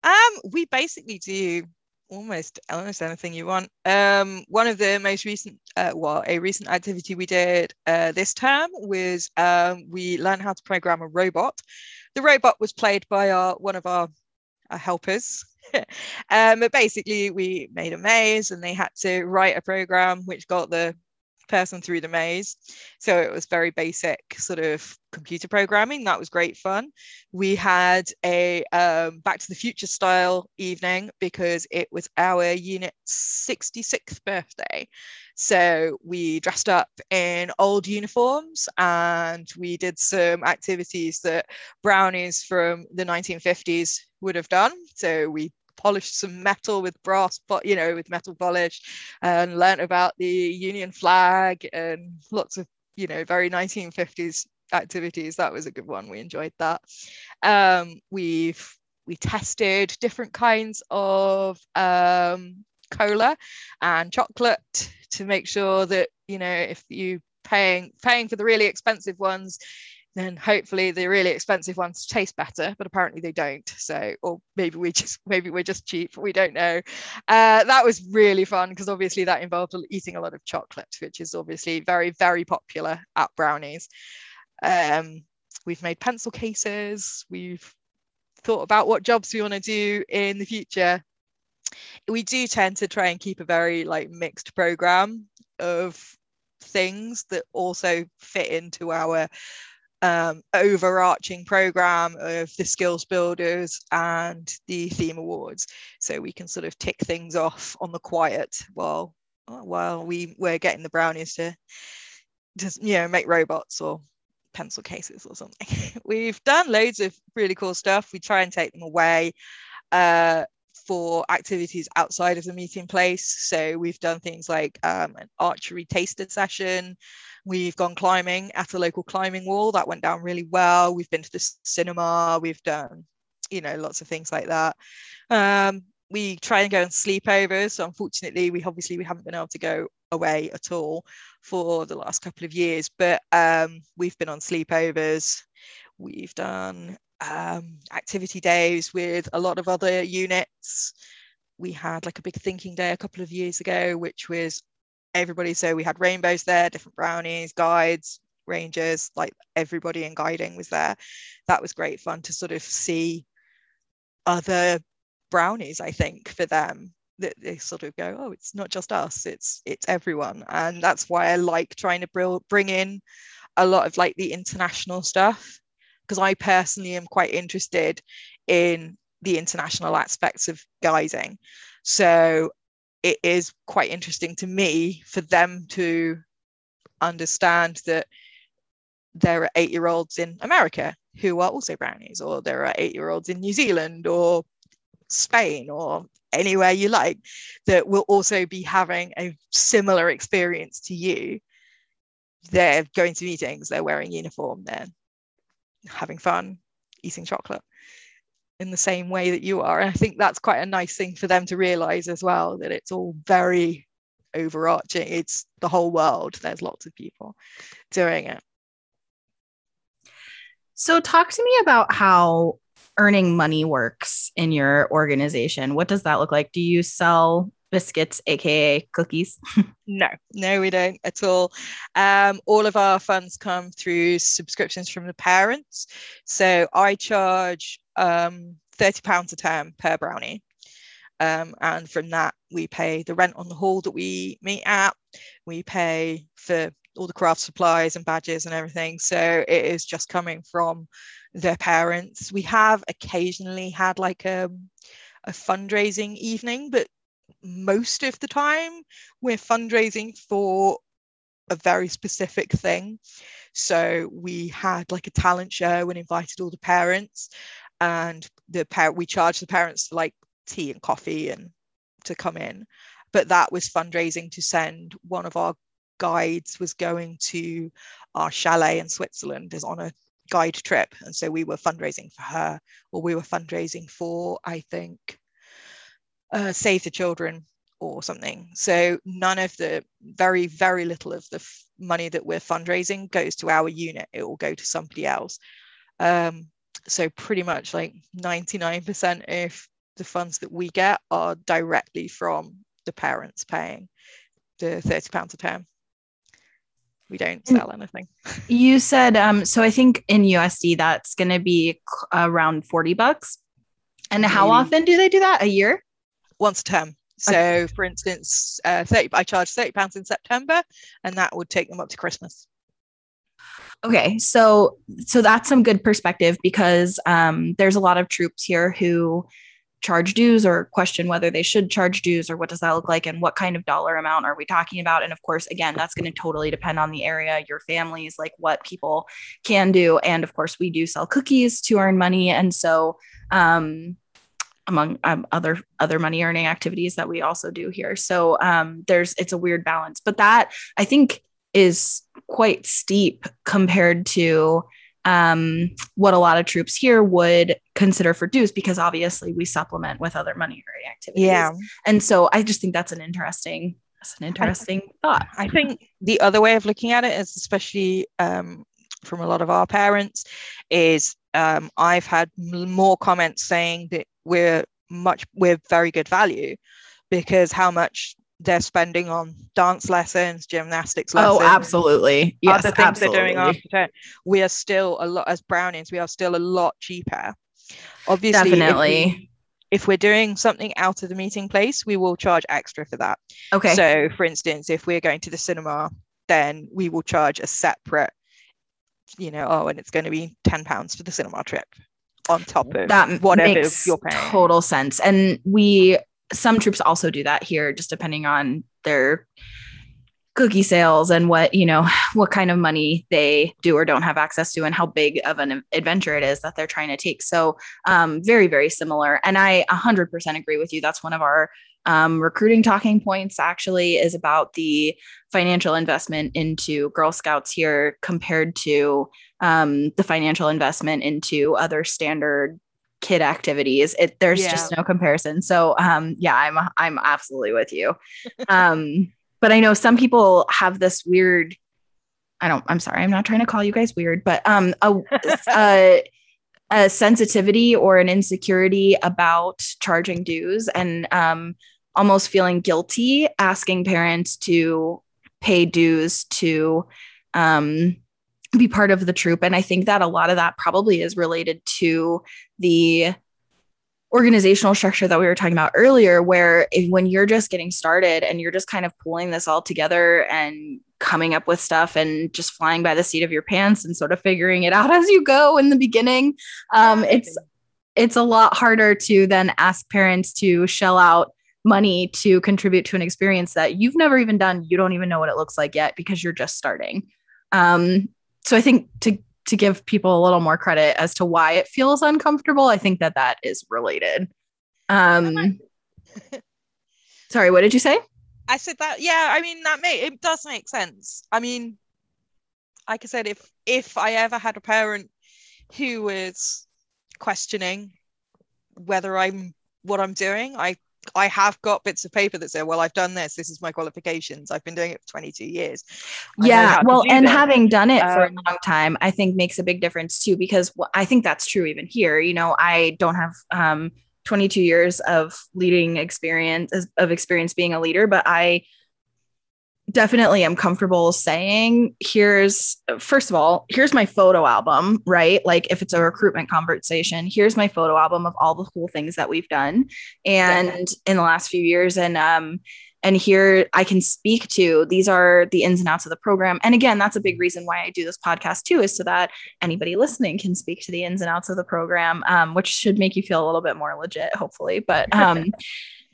Um, we basically do almost almost anything you want. Um, one of the most recent, uh, well, a recent activity we did uh, this term was um, we learned how to program a robot. The robot was played by our one of our, our helpers. um, but basically, we made a maze, and they had to write a program which got the person through the maze. So it was very basic sort of computer programming. That was great fun. We had a um, Back to the Future style evening because it was our unit's 66th birthday. So we dressed up in old uniforms and we did some activities that brownies from the 1950s would have done. So we polished some metal with brass, but you know, with metal polish, and learnt about the Union flag and lots of you know very 1950s activities. That was a good one. We enjoyed that. Um, we've we tested different kinds of um, cola and chocolate to make sure that you know if you paying paying for the really expensive ones then hopefully the really expensive ones taste better but apparently they don't. So or maybe we just maybe we're just cheap we don't know. Uh, that was really fun because obviously that involved eating a lot of chocolate which is obviously very very popular at brownies. Um, we've made pencil cases we've thought about what jobs we want to do in the future, we do tend to try and keep a very like mixed program of things that also fit into our um, overarching program of the skills builders and the theme awards so we can sort of tick things off on the quiet while while we we're getting the brownies to just you know make robots or pencil cases or something we've done loads of really cool stuff we try and take them away uh, for activities outside of the meeting place. So we've done things like um, an archery taster session. We've gone climbing at a local climbing wall that went down really well. We've been to the cinema. We've done, you know, lots of things like that. Um, we try and go on sleepovers. So unfortunately, we obviously we haven't been able to go away at all for the last couple of years. But um, we've been on sleepovers. We've done um, activity days with a lot of other units. We had like a big thinking day a couple of years ago, which was everybody. So we had rainbows there, different brownies, guides, rangers, like everybody in guiding was there. That was great fun to sort of see other brownies, I think, for them that they sort of go, oh, it's not just us, it's it's everyone. And that's why I like trying to bring in a lot of like the international stuff because I personally am quite interested in the international aspects of guiding. So it is quite interesting to me for them to understand that there are eight year olds in America who are also brownies, or there are eight year olds in New Zealand or Spain or anywhere you like that will also be having a similar experience to you. They're going to meetings, they're wearing uniform, they're having fun, eating chocolate in the same way that you are. And I think that's quite a nice thing for them to realize as well that it's all very overarching. It's the whole world. There's lots of people doing it. So, talk to me about how earning money works in your organization. What does that look like? Do you sell biscuits, aka cookies? no, no, we don't at all. Um, all of our funds come through subscriptions from the parents. So I charge um, £30 a term per brownie. Um, and from that, we pay the rent on the hall that we meet at. We pay for all the craft supplies and badges and everything. So it is just coming from their parents. We have occasionally had like a, um, a fundraising evening, but most of the time we're fundraising for a very specific thing. So we had like a talent show and invited all the parents, and the parent we charged the parents for like tea and coffee and to come in. But that was fundraising to send one of our guides was going to our chalet in Switzerland is on a guide trip, and so we were fundraising for her, or we were fundraising for I think uh, Save the Children or something. So none of the very, very little of the f- money that we're fundraising goes to our unit. It will go to somebody else. Um, so pretty much like 99% of the funds that we get are directly from the parents paying the 30 pounds a term. We don't sell anything. You said, um, so I think in USD that's going to be around 40 bucks. And how Maybe. often do they do that? A year? Once a term. So, for instance, uh, 30, I charge £30 in September, and that would take them up to Christmas. Okay, so so that's some good perspective because um, there's a lot of troops here who charge dues or question whether they should charge dues or what does that look like and what kind of dollar amount are we talking about and of course again that's going to totally depend on the area your families like what people can do and of course we do sell cookies to earn money and so um, among um, other other money earning activities that we also do here. So um, there's it's a weird balance but that i think is quite steep compared to um, what a lot of troops here would consider for dues because obviously we supplement with other money earning activities. Yeah. And so i just think that's an interesting that's an interesting I, thought. I think the other way of looking at it is especially um, from a lot of our parents is um, I've had more comments saying that we're much we're very good value because how much they're spending on dance lessons, gymnastics oh, lessons. Oh, absolutely. Yes, other things absolutely. they're doing after We are still a lot as Brownings. We are still a lot cheaper. Obviously, Definitely. If, we, if we're doing something out of the meeting place, we will charge extra for that. Okay. So, for instance, if we're going to the cinema, then we will charge a separate, you know, oh, and it's going to be ten pounds for the cinema trip on top of that whatever makes you're paying. total sense. And we some troops also do that here, just depending on their cookie sales and what you know what kind of money they do or don't have access to and how big of an adventure it is that they're trying to take so um, very very similar and i 100% agree with you that's one of our um, recruiting talking points actually is about the financial investment into girl scouts here compared to um, the financial investment into other standard kid activities. It there's Yeah. just no comparison. So um yeah i'm i'm absolutely with you. Um but i know some people have this weird i don't i'm sorry i'm not trying to call you guys weird but um a, a, a sensitivity or an insecurity about charging dues. And um almost feeling guilty asking parents to pay dues to um be part of the troop. And i think that a lot of that probably is related to the organizational structure that we were talking about earlier where if, when you're just getting started and you're just kind of pulling this all together and coming up with stuff and just flying by the seat of your pants and sort of figuring it out as you go in the beginning um, it's it's a lot harder to then ask parents to shell out money to contribute to an experience that you've never even done. You don't even know what it looks like yet because you're just starting. Um, so i think to to give people a little more credit as to why it feels uncomfortable i think that that is related. Um sorry what did you say? I said that, yeah, I mean that may it does make sense. I mean, like I said, if if I ever had a parent who was questioning whether I'm what I'm doing, I I have got bits of paper that say, well, I've done this, this is my qualifications, I've been doing it for 22 years. I yeah well and having done it for a Um, long time i think makes a big difference too because i think that's true even here you know i don't have um 22 years of leading experience of experience being a leader but i definitely am comfortable saying here's first of all here's my photo album right like if it's a recruitment conversation here's my photo album of all the cool things that we've done and in the last few years and um and here I can speak to these are the ins and outs of the program. And again, that's a big reason why I do this podcast too, is so that anybody listening can speak to the ins and outs of the program, um, which should make you feel a little bit more legit, hopefully. But um,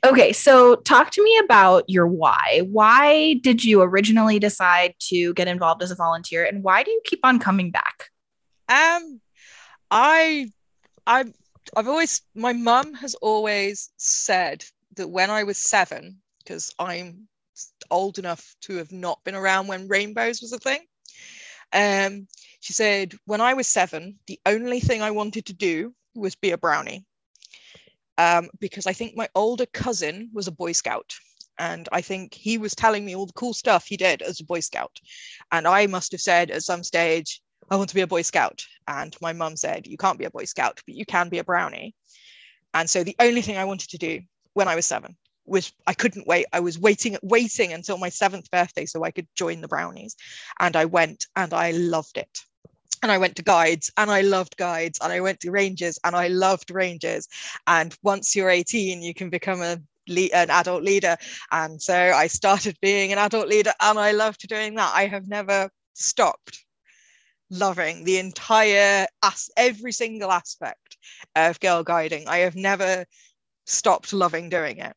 okay, so talk to me about your why. Why did you originally decide to get involved as a volunteer, and why do you keep on coming back? Um, I, I, I've always, my mum has always said that when I was seven, because I'm old enough to have not been around when rainbows was a thing. Um, she said when I was seven, the only thing I wanted to do was be a brownie, um, because I think my older cousin was a Boy Scout. And I think he was telling me all the cool stuff he did as a Boy Scout. And I must have said at some stage, I want to be a Boy Scout. And my mum said, You can't be a Boy Scout, but you can be a brownie. And so the only thing I wanted to do when I was seven was I couldn't wait. I was waiting, waiting until my seventh birthday so I could join the brownies. And I went and I loved it. And I went to guides and I loved guides. And I went to rangers and I loved rangers. And once you're 18, you can become a an adult leader. And so I started being an adult leader and I loved doing that. I have never stopped loving the entire every single aspect of girl guiding. I have never stopped loving doing it.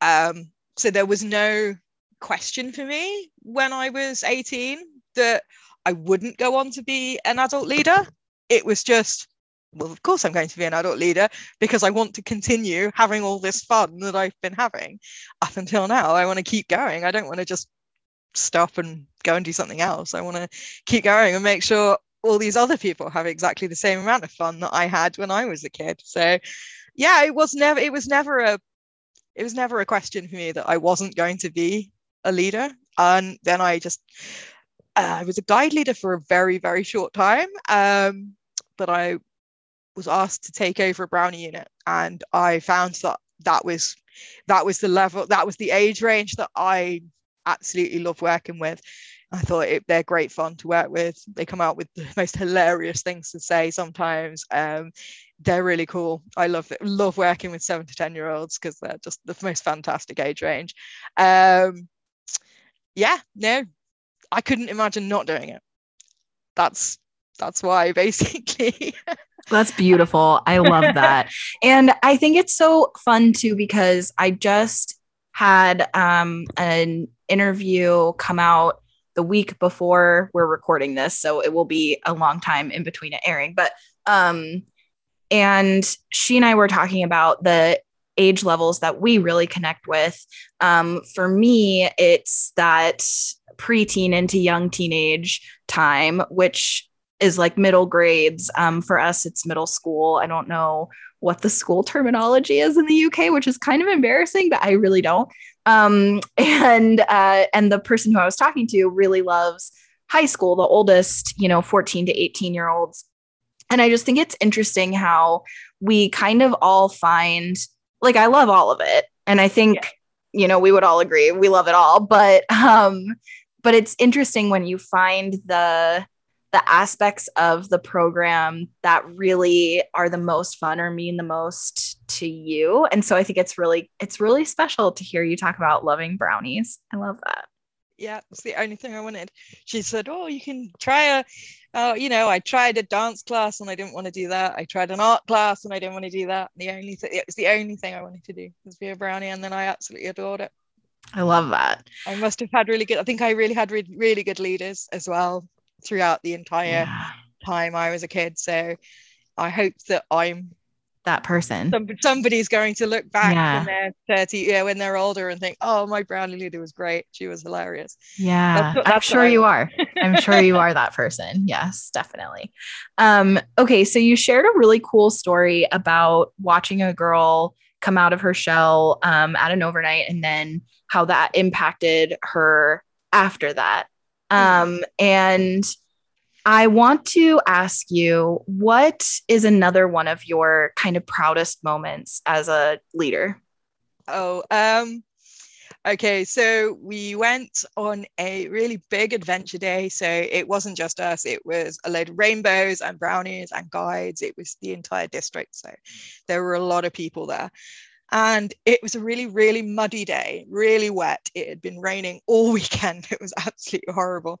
Um, so there was no question for me when I was 18 that I wouldn't go on to be an adult leader. It was just, well, of course I'm going to be an adult leader because I want to continue having all this fun that I've been having up until now. I want to keep going. I don't want to just stop and go and do something else. I want to keep going and make sure all these other people have exactly the same amount of fun that I had when I was a kid. So yeah, it was never it was never a it was never a question for me that I wasn't going to be a leader. And then I just uh, I was a guide leader for a very very short time. Um, but I was asked to take over a brownie unit, and I found that that was that was the level that was the age range that I absolutely love working with. I thought it, they're great fun to work with. They come out with the most hilarious things to say sometimes. Um, they're really cool. I love it. Love working with seven to ten year olds because they're just the most fantastic age range. Um, yeah, no, I couldn't imagine not doing it. That's that's why basically. that's beautiful. I love that, and I think it's so fun too because I just had um, an interview come out the week before we're recording this, so it will be a long time in between it airing, but um and she and I were talking about the age levels that we really connect with. Um, for me, it's that preteen into young teenage time, which is like middle grades. Um, for us, it's middle school. I don't know what the school terminology is in the UK, which is kind of embarrassing, but I really don't. Um, and uh, and the person who I was talking to really loves high school, the oldest, you know, 14 to 18 year olds and I just think it's interesting how we kind of all find like I love all of it. And I think, yeah. you know, we would all agree we love it all. But um, but it's interesting when you find the the aspects of the program that really are the most fun or mean the most to you and so i think it's really it's really special to hear you talk about loving brownies i love that yeah, it's the only thing I wanted. She said, "Oh, you can try a, uh, you know, I tried a dance class and I didn't want to do that. I tried an art class and I didn't want to do that. The only thing, it was the only thing I wanted to do was be a brownie, and then I absolutely adored it. I love that. I must have had really good. I think I really had re- really good leaders as well throughout the entire yeah. time I was a kid. So I hope that I'm that person. Some, somebody's going to look back yeah. when they're 30, yeah, when they're older and think, oh, my brownie leader was great. She was hilarious. Yeah, that's, that's I'm sure you are. I'm sure you are that person. Yes, definitely. Um, okay, so you shared a really cool story about watching a girl come out of her shell um, at an overnight and then how that impacted her after that. Um, and I want to ask you what is another one of your kind of proudest moments as a leader? Oh, um, okay. So we went on a really big adventure day. So it wasn't just us, it was a load of rainbows and brownies and guides. It was the entire district. So there were a lot of people there and it was a really really muddy day really wet. It had been raining all weekend. It was absolutely horrible.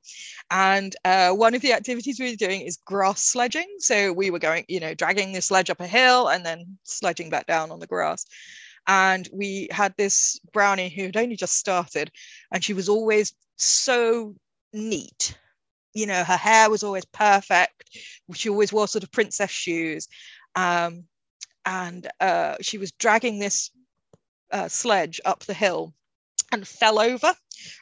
And uh, one of the activities we were doing is grass sledging. So we were going you know dragging the sledge up a hill and then sledging back down on the grass. And we had this brownie who had only just started and she was always so neat. You know her hair was always perfect. She always wore sort of princess shoes. Um, and uh, she was dragging this uh, sledge up the hill and fell over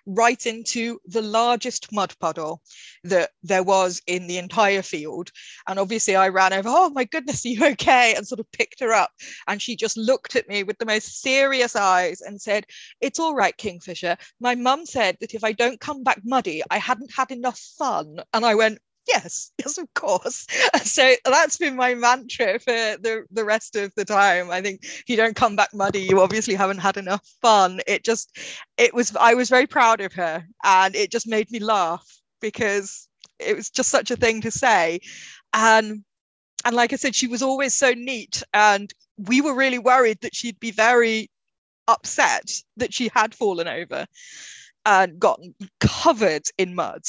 right into the largest mud puddle that there was in the entire field. And obviously, I ran over, oh my goodness, are you okay? And sort of picked her up. And she just looked at me with the most serious eyes and said, It's all right, Kingfisher. My mum said that if I don't come back muddy, I hadn't had enough fun. And I went, yes yes of course. So that's been my mantra for the the rest of the time. I think if you don't come back muddy you obviously haven't had enough fun. It just it was i was very proud of her and it just made me laugh because it was just such a thing to say. And and like i said she was always so neat and we were really worried that she'd be very upset that she had fallen over and gotten covered in mud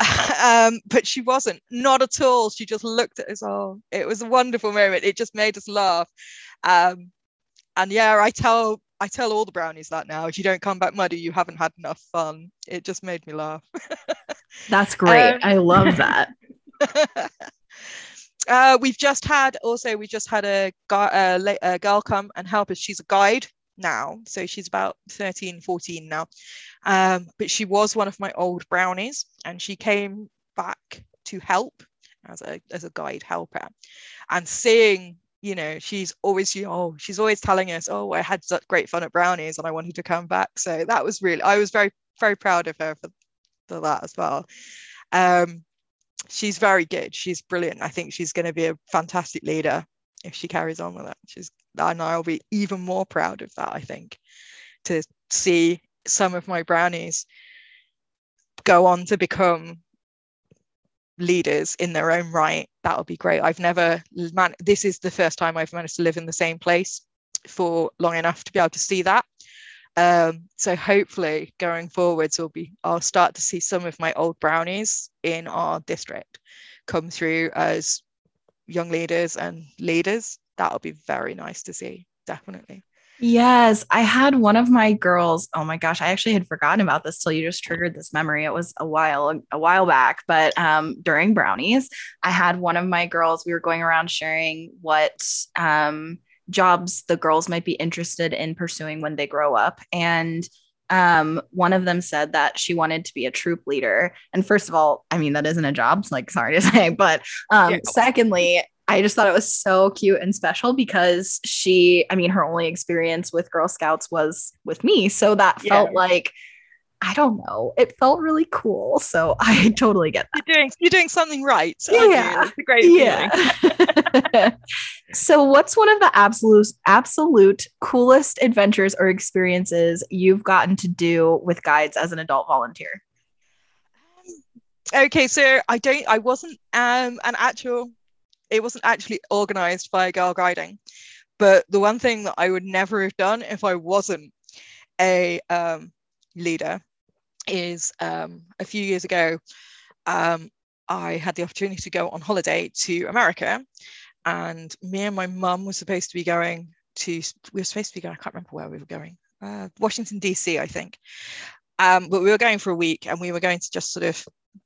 um, but she wasn't, not at all. She just looked at us all. It was a wonderful moment. It just made us laugh. Um, and yeah, I tell I tell all the brownies that now. If you don't come back muddy, you haven't had enough fun. It just made me laugh. That's great. Um, I love that. uh, we've just had also we just had a, a, a girl come and help us. She's a guide now. So she's about 13, 14 now. Um, but she was one of my old brownies and she came back to help as a, as a guide helper. And seeing, you know, she's always, you know, oh, she's always telling us, oh, I had such great fun at brownies and I wanted to come back. So that was really, I was very, very proud of her for, for that as well. Um, she's very good. She's brilliant. I think she's going to be a fantastic leader if she carries on with it. She's and I'll be even more proud of that, I think, to see some of my brownies go on to become leaders in their own right. That would be great. I've never man this is the first time i've managed to live in the same place for long enough to be able to see that. Um, so hopefully going forwards will be I'll start to see some of my old brownies in our district come through as young leaders and leaders. That'll be very nice to see, definitely. Yes, I had one of my girls. Oh my gosh, I actually had forgotten about this till you just triggered this memory. It was a while a while back, but um, during brownies, I had one of my girls. We were going around sharing what um, jobs the girls might be interested in pursuing when they grow up. And um, one of them said that she wanted to be a troop leader. And first of all, I mean, that isn't a job, like, sorry to say. But um, yeah. secondly, I just thought it was so cute and special because she, I mean, her only experience with Girl Scouts was with me. So that yeah. felt like I don't know. It felt really cool. So I totally get that. You're doing you're doing something right. Yeah. It's a great yeah. so what's one of the absolute absolute coolest adventures or experiences you've gotten to do with guides as an adult volunteer? Okay, so I don't I wasn't um an actual it wasn't actually organized by girl guiding. But the one thing that I would never have done if I wasn't a um, leader is um, a few years ago, um, I had the opportunity to go on holiday to America, and me and my mum were supposed to be going to. We were supposed to be going. I can't remember where we were going. Uh, Washington D.C. I think. Um, but we were going for a week, and we were going to just sort of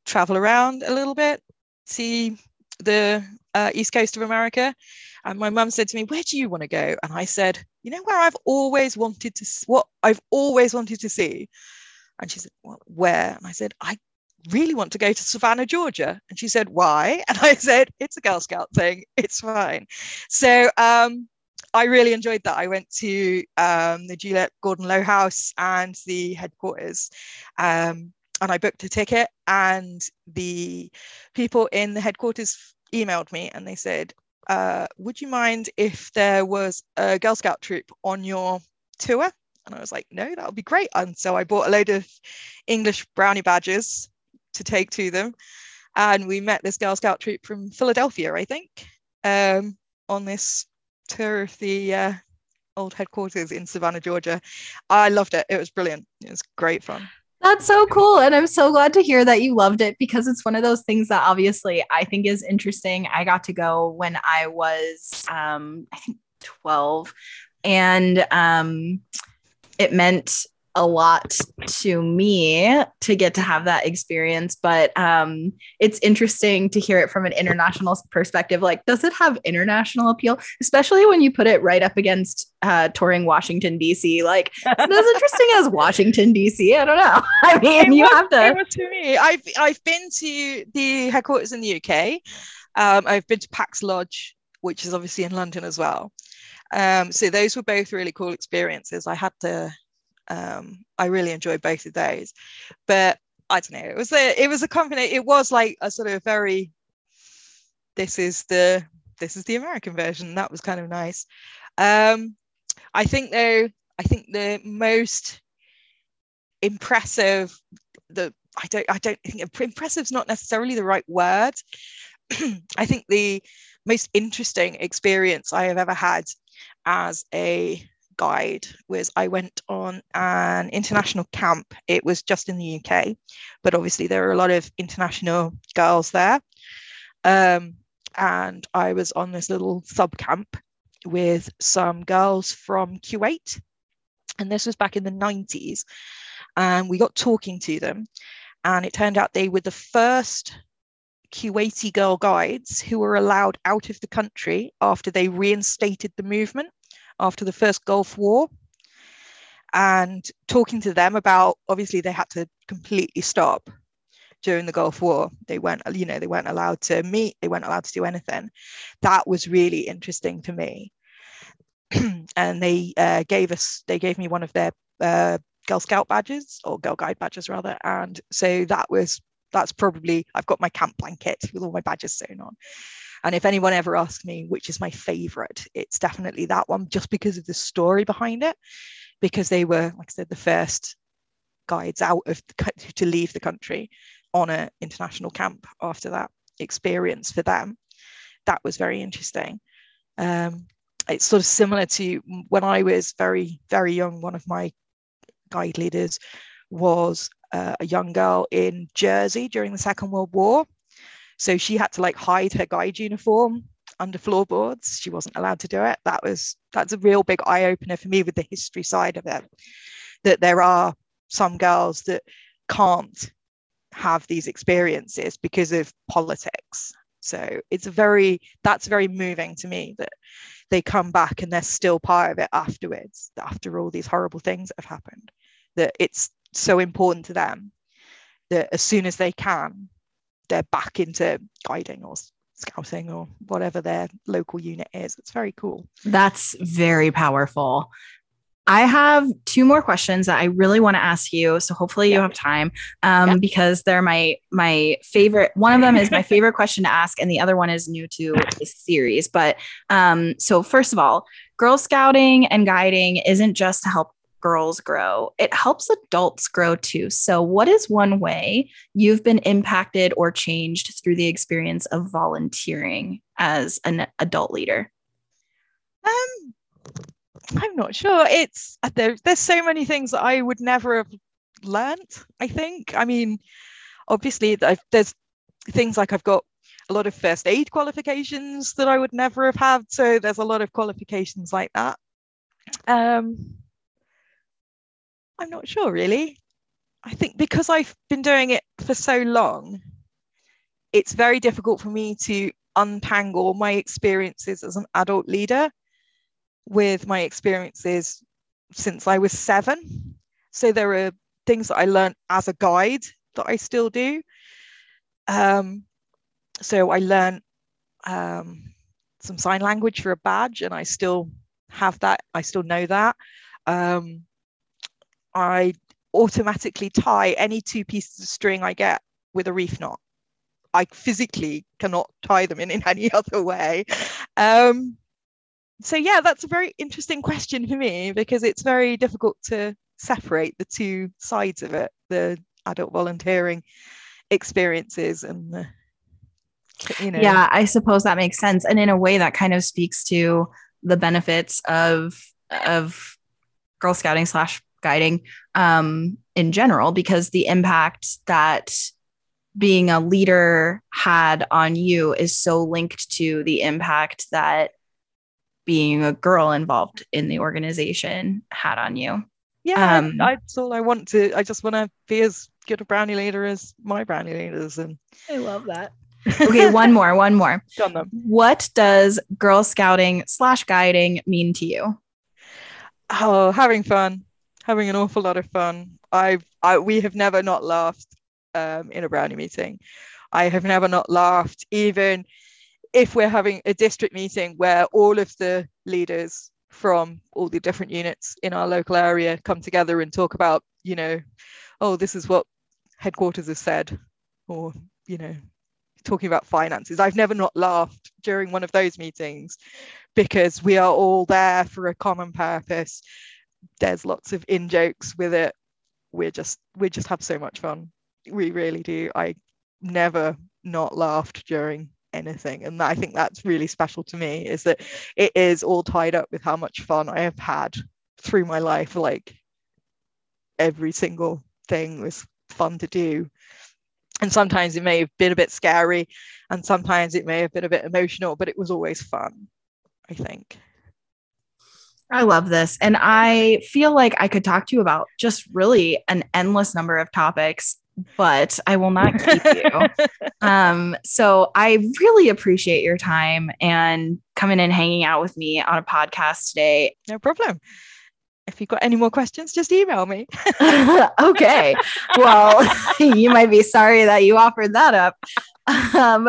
travel around a little bit, see the uh, east coast of America. And my mum said to me, "Where do you want to go?" And I said, "You know where I've always wanted to what I've always wanted to see." And she said, well, where? And I said, I really want to go to Savannah, Georgia. And she said, why? And I said, it's a Girl Scout thing. It's fine. So um, I really enjoyed that. I went to um, the Juliette Gordon Low House and the headquarters. Um, and I booked a ticket, and the people in the headquarters emailed me and they said, uh, Would you mind if there was a Girl Scout troop on your tour? And I was like, no, that would be great. And so I bought a load of English brownie badges to take to them. And we met this Girl Scout troop from Philadelphia, I think, um, on this tour of the uh, old headquarters in Savannah, Georgia. I loved it. It was brilliant. It was great fun. That's so cool. And I'm so glad to hear that you loved it because it's one of those things that obviously I think is interesting. I got to go when I was, um, I think, 12. And um, it meant a lot to me to get to have that experience but um, it's interesting to hear it from an international perspective. Like does it have international appeal? Especially when you put it right up against uh, touring washington dc like it's as interesting as washington dc i don't know. I mean it you was, have to it was to me. I've i've been to the headquarters in the uk um, i've been to pax lodge which is obviously in london as well. Um, so those were both really cool experiences. I had to, um, I really enjoyed both of those, but I don't know. It was a, it was a company. It was like a sort of very. This is the this is the American version. That was kind of nice. Um, I think though, I think the most impressive, the I don't I don't think impressive is not necessarily the right word. I think the most interesting experience I have ever had as a guide was I went on an international camp. It was just in the UK, but obviously there are a lot of international girls there. Um, and I was on this little sub camp with some girls from Kuwait. And this was back in the 90s. And we got talking to them. And it turned out they were the first Kuwaiti girl guides who were allowed out of the country after they reinstated the movement after the first Gulf War and talking to them about obviously they had to completely stop during the Gulf War. They weren't, you know, they weren't allowed to meet, they weren't allowed to do anything. That was really interesting to me. and they uh, gave us, they gave me one of their uh, Girl Scout badges or Girl Guide badges rather. And so that was, that's probably, I've got my camp blanket with all my badges sewn on. And if anyone ever asks me which is my favorite, it's definitely that one, just because of the story behind it, because they were, like I said, the first guides out of the, to leave the country on an international camp after that. experience for them. That was very interesting. Um, it's sort of similar to when I was very, very young. One of my guide leaders was uh, a young girl in Jersey during the Second World War. So she had to like hide her guide uniform under floorboards. She wasn't allowed to do it. That was that's a real big eye opener for me with the history side of it. That there are some girls that can't have these experiences because of politics. So it's a very that's very moving to me that they come back and they're still part of it afterwards, after all these horrible things that have happened. That it's so important to them that as soon as they can, they're back into guiding or scouting or whatever their local unit is. It's very cool. That's very powerful. I have two more questions that I really want to ask you. So hopefully you have time, um, yeah. because they're my my favorite. One of them is my favorite question to ask, and the other one is new to this series. But um, so first of all, Girl Scouting and guiding isn't just to help girls grow, it helps adults grow too. So, what is one way you've been impacted or changed through the experience of volunteering as an adult leader? Um, I'm not sure. It's uh, there, there's so many things that I would never have learnt. I think. I mean, obviously, I've, there's things like I've got a lot of first aid qualifications that I would never have had. So there's a lot of qualifications like that. Um, I'm not sure really. I think because I've been doing it for so long, it's very difficult for me to untangle my experiences as an adult leader with my experiences since I was seven. So there are things that I learned as a guide that I still do. Um, so I learned um, some sign language for a badge, and I still have that. I still know that. Um, I automatically tie any two pieces of string I get with a reef knot. I physically cannot tie them in, in any other way. Um, so yeah that's a very interesting question for me because it's very difficult to separate the two sides of it the adult volunteering experiences and the you know yeah i suppose that makes sense and in a way that kind of speaks to the benefits of of girl scouting slash guiding um in general because the impact that being a leader had on you is so linked to the impact that being a girl involved in the organization had on you. Yeah, um, I, that's all I want to. I just want to be as good a brownie leader as my brownie leaders, and I love that. okay, one more, one more. Done them. What does Girl Scouting slash guiding mean to you? Oh, having fun, having an awful lot of fun. I've, I, we have never not laughed um, in a brownie meeting. I have never not laughed, even if we're having a district meeting where all of the leaders from all the different units in our local area come together and talk about, you know, oh, this is what headquarters has said, or, you know, talking about finances. I've never not laughed during one of those meetings because we are all there for a common purpose. There's lots of in jokes with it. We're just, we just have so much fun. We really do. I never not laughed during anything and i think that's really special to me is that it is all tied up with how much fun i have had through my life like every single thing was fun to do and sometimes it may have been a bit scary and sometimes it may have been a bit emotional but it was always fun i think I love this. And I feel like I could talk to you about just really an endless number of topics but I will not keep you. um, so I really appreciate your time and coming and hanging out with me on a podcast today. No problem. If you've got any more questions, just email me. okay. Well, you might be sorry that you offered that up. Um,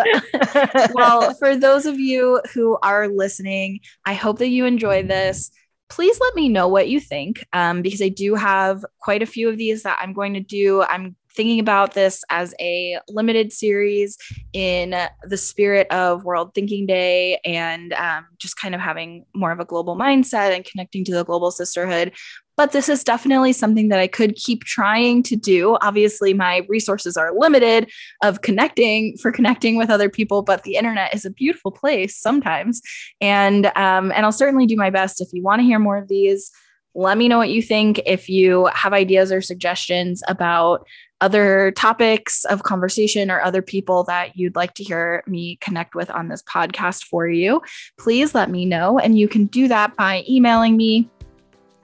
well, for those of you who are listening, I hope that you enjoyed this please let me know what you think um, because I do have quite a few of these that I'm going to do. I'm thinking about this as a limited series in the spirit of World Thinking Day and um, just kind of having more of a global mindset and connecting to the global sisterhood. But this is definitely something that I could keep trying to do. Obviously, my resources are limited of connecting for connecting with other people, but the internet is a beautiful place sometimes. And um, and I'll certainly do my best if you want to hear more of these let me know what you think. If you have ideas or suggestions about other topics of conversation or other people that you'd like to hear me connect with on this podcast for you, please let me know. And you can do that by emailing me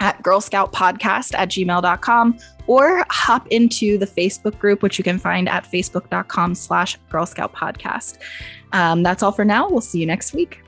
at Girl Scout Podcast at gmail.com or hop into the Facebook group, which you can find at facebook.com slash Girl Scout Podcast. Um, that's all for now. We'll see you next week.